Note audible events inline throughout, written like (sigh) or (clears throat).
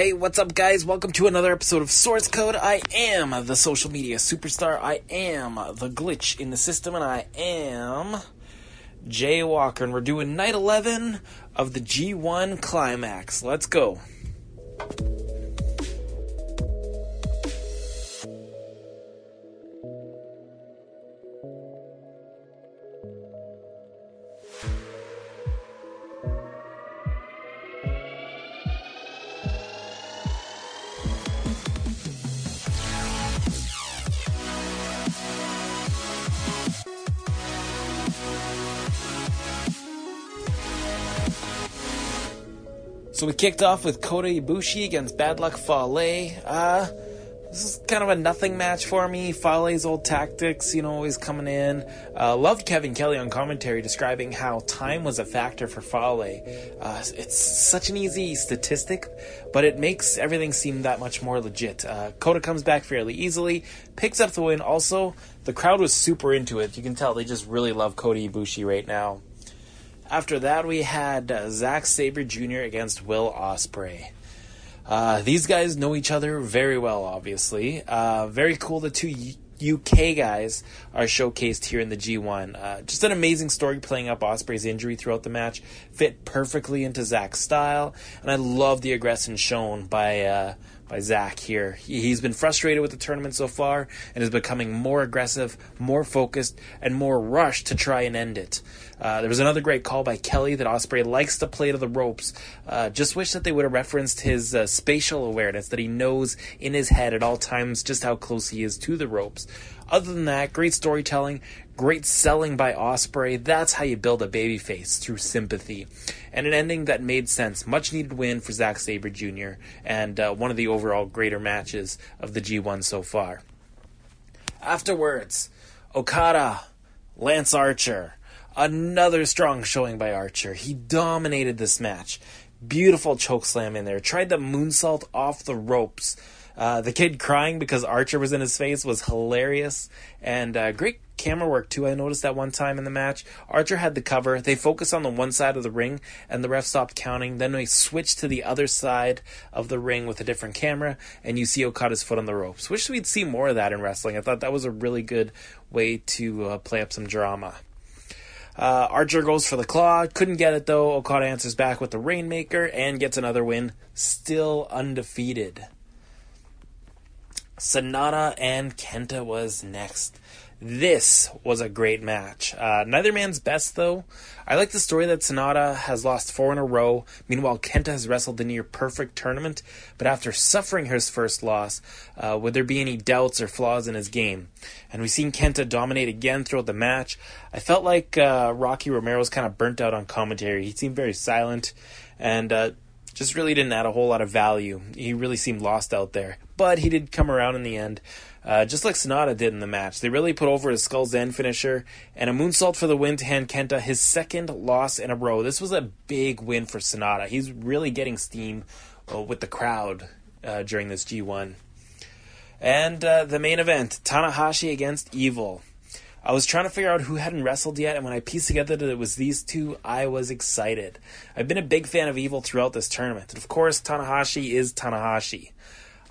Hey, what's up, guys? Welcome to another episode of Source Code. I am the social media superstar. I am the glitch in the system, and I am Jay Walker. And we're doing night 11 of the G1 Climax. Let's go. So we kicked off with Kota Ibushi against Bad Luck Fale. Uh, this is kind of a nothing match for me. Fale's old tactics, you know, always coming in. Uh, loved Kevin Kelly on commentary describing how time was a factor for Fale. Uh, it's such an easy statistic, but it makes everything seem that much more legit. Uh, Kota comes back fairly easily, picks up the win. Also, the crowd was super into it. You can tell they just really love Kota Ibushi right now. After that, we had uh, Zack Sabre Jr. against Will Ospreay. Uh, these guys know each other very well, obviously. Uh, very cool. The two UK guys are showcased here in the G1. Uh, just an amazing story playing up Ospreay's injury throughout the match. Fit perfectly into Zack's style, and I love the aggression shown by uh, by Zack here. He, he's been frustrated with the tournament so far and is becoming more aggressive, more focused, and more rushed to try and end it. Uh, there was another great call by Kelly that Ospreay likes to play to the ropes. Uh, just wish that they would have referenced his uh, spatial awareness, that he knows in his head at all times just how close he is to the ropes. Other than that, great storytelling, great selling by Ospreay. That's how you build a babyface through sympathy, and an ending that made sense. Much needed win for Zack Sabre Jr. and uh, one of the overall greater matches of the G1 so far. Afterwards, Okada, Lance Archer. Another strong showing by Archer. He dominated this match. Beautiful choke slam in there. Tried the moonsault off the ropes. Uh, the kid crying because Archer was in his face was hilarious and uh, great camera work too. I noticed that one time in the match, Archer had the cover. They focused on the one side of the ring, and the ref stopped counting. Then they switched to the other side of the ring with a different camera, and you see Okada's foot on the ropes. Wish we'd see more of that in wrestling. I thought that was a really good way to uh, play up some drama. Uh, Archer goes for the claw, couldn't get it though. Okada answers back with the Rainmaker and gets another win, still undefeated. Sanada and Kenta was next. This was a great match. Uh, neither man's best, though. I like the story that Sanada has lost four in a row. Meanwhile, Kenta has wrestled the near perfect tournament. But after suffering his first loss, uh, would there be any doubts or flaws in his game? And we've seen Kenta dominate again throughout the match. I felt like uh, Rocky Romero's kind of burnt out on commentary. He seemed very silent and uh, just really didn't add a whole lot of value. He really seemed lost out there. But he did come around in the end, uh, just like Sanada did in the match. They really put over his Skull's End finisher and a moonsault for the win to hand Kenta his second loss in a row. This was a big win for Sanada. He's really getting steam uh, with the crowd uh, during this G1. And uh, the main event Tanahashi against Evil. I was trying to figure out who hadn't wrestled yet, and when I pieced together that it was these two, I was excited. I've been a big fan of Evil throughout this tournament, and of course, Tanahashi is Tanahashi.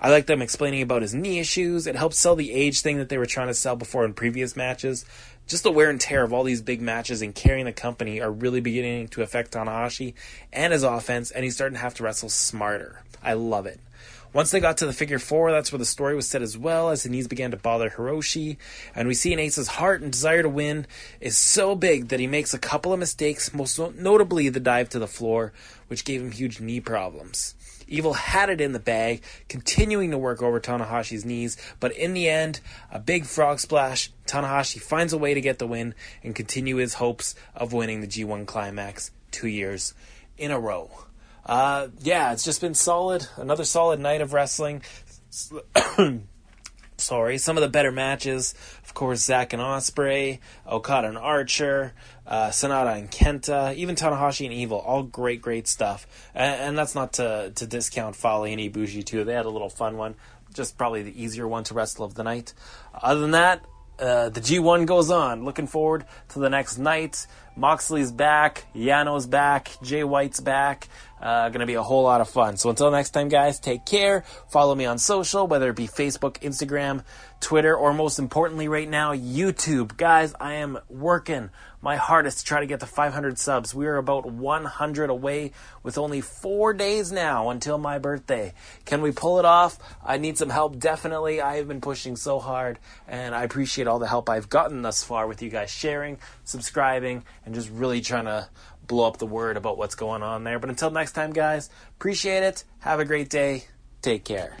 I like them explaining about his knee issues. It helps sell the age thing that they were trying to sell before in previous matches. Just the wear and tear of all these big matches and carrying the company are really beginning to affect Tanahashi and his offense, and he's starting to have to wrestle smarter. I love it. Once they got to the figure four, that's where the story was set as well, as the knees began to bother Hiroshi. And we see an Ace's heart and desire to win is so big that he makes a couple of mistakes, most notably the dive to the floor, which gave him huge knee problems. Evil had it in the bag, continuing to work over Tanahashi's knees, but in the end, a big frog splash. Tanahashi finds a way to get the win and continue his hopes of winning the G1 Climax two years in a row. Uh, yeah, it's just been solid. Another solid night of wrestling. (clears throat) Sorry, some of the better matches, of course, Zack and Ospreay, Okada and Archer, uh, Sanada and Kenta, even Tanahashi and Evil, all great, great stuff. And, and that's not to to discount Fale and Ibushi too. They had a little fun one, just probably the easier one to wrestle of the night. Other than that, uh, the G1 goes on. Looking forward to the next night. Moxley's back, Yano's back, Jay White's back. Uh, to be a whole lot of fun. So until next time, guys, take care. Follow me on social, whether it be Facebook, Instagram, Twitter, or most importantly, right now, YouTube. Guys, I am working my hardest to try to get to 500 subs. We are about 100 away with only four days now until my birthday. Can we pull it off? I need some help, definitely. I have been pushing so hard, and I appreciate all the help I've gotten thus far with you guys sharing, subscribing, and just really trying to blow up the word about what's going on there. But until next time, guys, appreciate it. Have a great day. Take care.